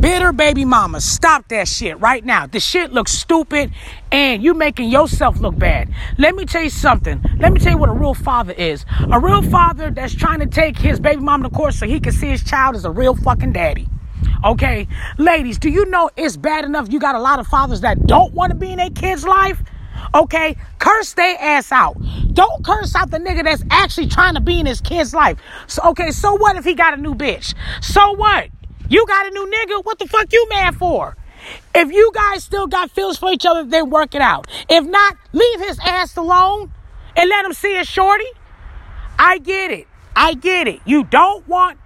Bitter baby mama, stop that shit right now. The shit looks stupid and you making yourself look bad. Let me tell you something. Let me tell you what a real father is. A real father that's trying to take his baby mama to court so he can see his child as a real fucking daddy. Okay? Ladies, do you know it's bad enough you got a lot of fathers that don't want to be in their kid's life? Okay? Curse their ass out. Don't curse out the nigga that's actually trying to be in his kid's life. So, okay, so what if he got a new bitch? So what? You got a new nigga. What the fuck you mad for? If you guys still got feelings for each other, then work it out. If not, leave his ass alone and let him see his shorty. I get it. I get it. You don't want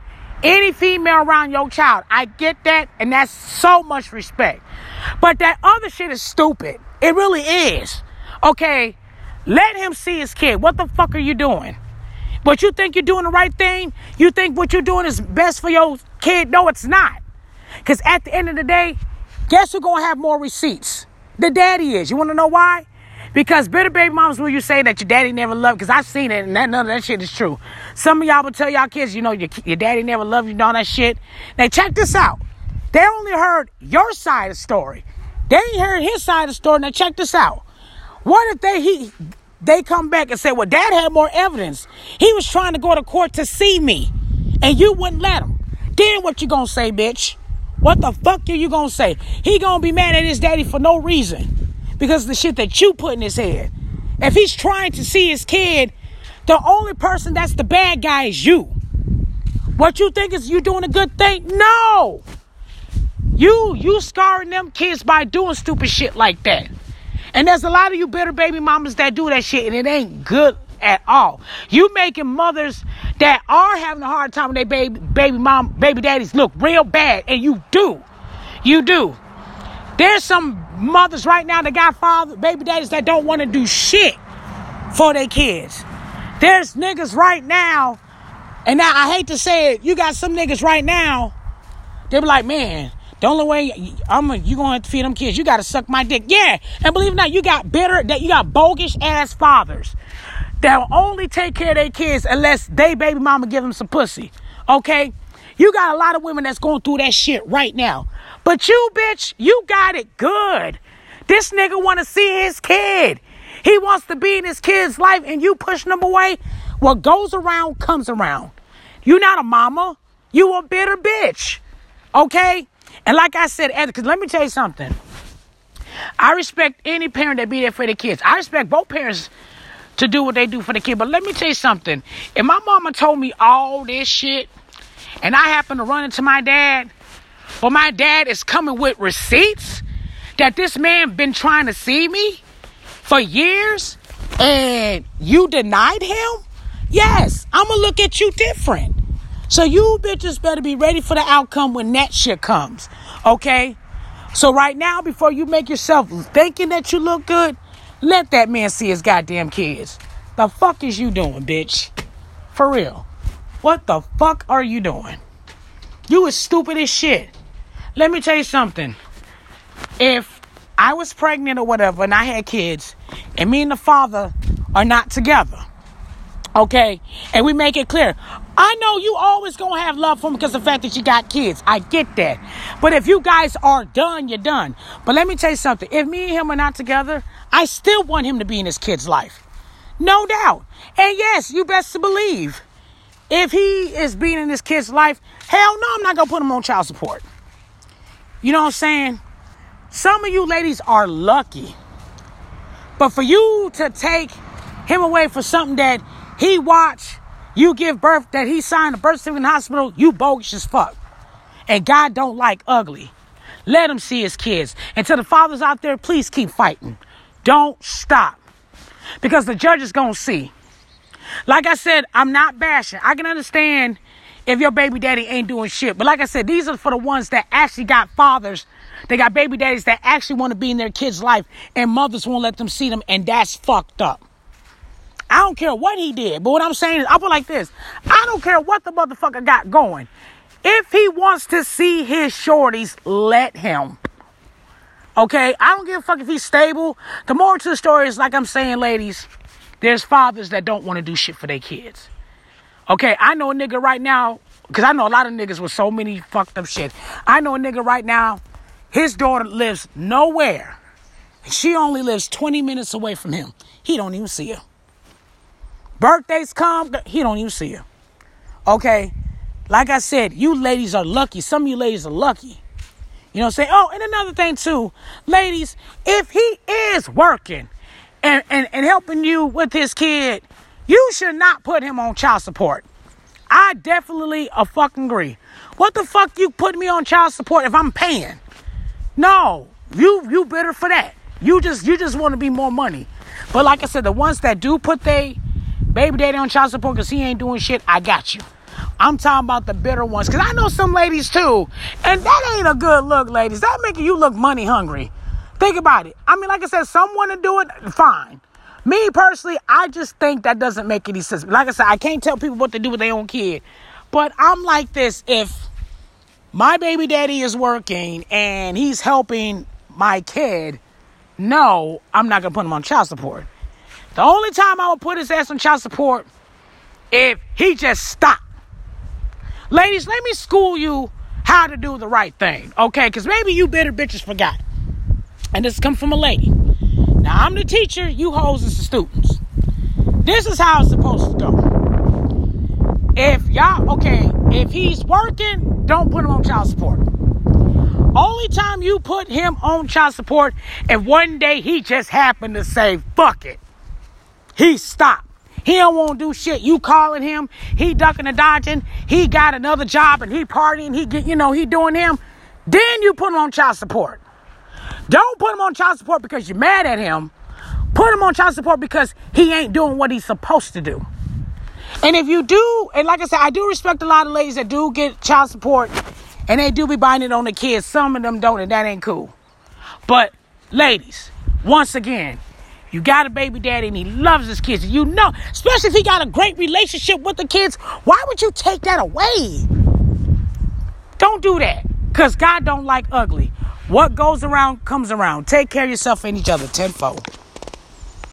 any female around your child. I get that, and that's so much respect. But that other shit is stupid. It really is. Okay, let him see his kid. What the fuck are you doing? But you think you're doing the right thing? You think what you're doing is best for your kid? No, it's not. Because at the end of the day, guess who's going to have more receipts? The daddy is. You want to know why? Because bitter baby moms will you say that your daddy never loved, because I've seen it and that, none of that shit is true. Some of y'all will tell y'all kids, you know, your, your daddy never loved you and all that shit. Now check this out. They only heard your side of the story. They ain't heard his side of the story. Now check this out. What if they he they come back and say, Well, dad had more evidence. He was trying to go to court to see me, and you wouldn't let him. Then what you gonna say, bitch? What the fuck are you gonna say? He gonna be mad at his daddy for no reason. Because the shit that you put in his head. If he's trying to see his kid, the only person that's the bad guy is you. What you think is you doing a good thing? No. You you scarring them kids by doing stupid shit like that. And there's a lot of you bitter baby mamas that do that shit and it ain't good at all. You making mothers that are having a hard time with their baby baby mom baby daddies look real bad and you do. You do. There's some mothers right now that got father baby daddies that don't want to do shit for their kids. There's niggas right now, and now I hate to say it, you got some niggas right now, they be like, man, the only way I'm you gonna to feed them kids, you gotta suck my dick. Yeah, and believe it or not, you got bitter that you got bogus ass fathers that'll only take care of their kids unless they baby mama give them some pussy. Okay? You got a lot of women that's going through that shit right now. But you, bitch, you got it good. This nigga wanna see his kid. He wants to be in his kid's life and you pushing him away. What goes around comes around. You not a mama. You a bitter bitch. Okay? And like I said, because let me tell you something. I respect any parent that be there for their kids. I respect both parents to do what they do for the kid. But let me tell you something. If my mama told me all this shit and I happen to run into my dad, but my dad is coming with receipts that this man been trying to see me for years and you denied him, yes, I'm gonna look at you different. So you bitches better be ready for the outcome when that shit comes. Okay? So right now, before you make yourself thinking that you look good, let that man see his goddamn kids. The fuck is you doing, bitch? For real. What the fuck are you doing? You is stupid as shit. Let me tell you something. If I was pregnant or whatever and I had kids and me and the father are not together, okay, and we make it clear, I know you always gonna have love for him because the fact that you got kids. I get that. But if you guys are done, you're done. But let me tell you something. If me and him are not together, I still want him to be in his kid's life. No doubt. And yes, you best to believe. If he is being in his kid's life, hell no, I'm not gonna put him on child support. You know what I'm saying? Some of you ladies are lucky. But for you to take him away for something that he watched you give birth that he signed a birth certificate in the hospital, you bogus as fuck. And God don't like ugly. Let him see his kids. And to the fathers out there, please keep fighting. Don't stop. Because the judge is going to see. Like I said, I'm not bashing. I can understand if your baby daddy ain't doing shit. But like I said, these are for the ones that actually got fathers. They got baby daddies that actually want to be in their kids' life and mothers won't let them see them. And that's fucked up. I don't care what he did. But what I'm saying is, I'll put like this. I don't care what the motherfucker got going. If he wants to see his shorties, let him. Okay? I don't give a fuck if he's stable. The moral to the story is, like I'm saying, ladies, there's fathers that don't want to do shit for their kids. Okay? I know a nigga right now because I know a lot of niggas with so many fucked up shit. I know a nigga right now, his daughter lives nowhere. She only lives 20 minutes away from him. He don't even see her. Birthdays come, he don't even see her. Okay? Like I said, you ladies are lucky. Some of you ladies are lucky. You know what I'm saying? Oh, and another thing too, ladies, if he is working and, and, and helping you with his kid, you should not put him on child support. I definitely a fucking agree. What the fuck you put me on child support if I'm paying? No, you you better for that. You just you just want to be more money. But like I said, the ones that do put they baby daddy on child support because he ain't doing shit, I got you. I'm talking about the bitter ones because I know some ladies too, and that ain't a good look, ladies. That making you look money hungry. Think about it. I mean, like I said, someone to do it, fine. Me personally, I just think that doesn't make any sense. Like I said, I can't tell people what to do with their own kid. But I'm like this if my baby daddy is working and he's helping my kid, no, I'm not gonna put him on child support. The only time I would put his ass on child support if he just stopped. Ladies, let me school you how to do the right thing, okay? Because maybe you bitter bitches forgot. And this come from a lady. Now I'm the teacher, you hoes is the students. This is how it's supposed to go. If y'all, okay, if he's working, don't put him on child support. Only time you put him on child support if one day he just happened to say, fuck it. He stopped. He don't want to do shit. You calling him, he ducking and dodging. He got another job and he partying. He get, you know, he doing him. Then you put him on child support. Don't put him on child support because you're mad at him. Put him on child support because he ain't doing what he's supposed to do. And if you do, and like I said, I do respect a lot of ladies that do get child support and they do be buying it on the kids. Some of them don't, and that ain't cool. But ladies, once again, you got a baby daddy and he loves his kids. You know, especially if he got a great relationship with the kids, why would you take that away? Don't do that. Because God don't like ugly. What goes around comes around. Take care of yourself and each other tenfold.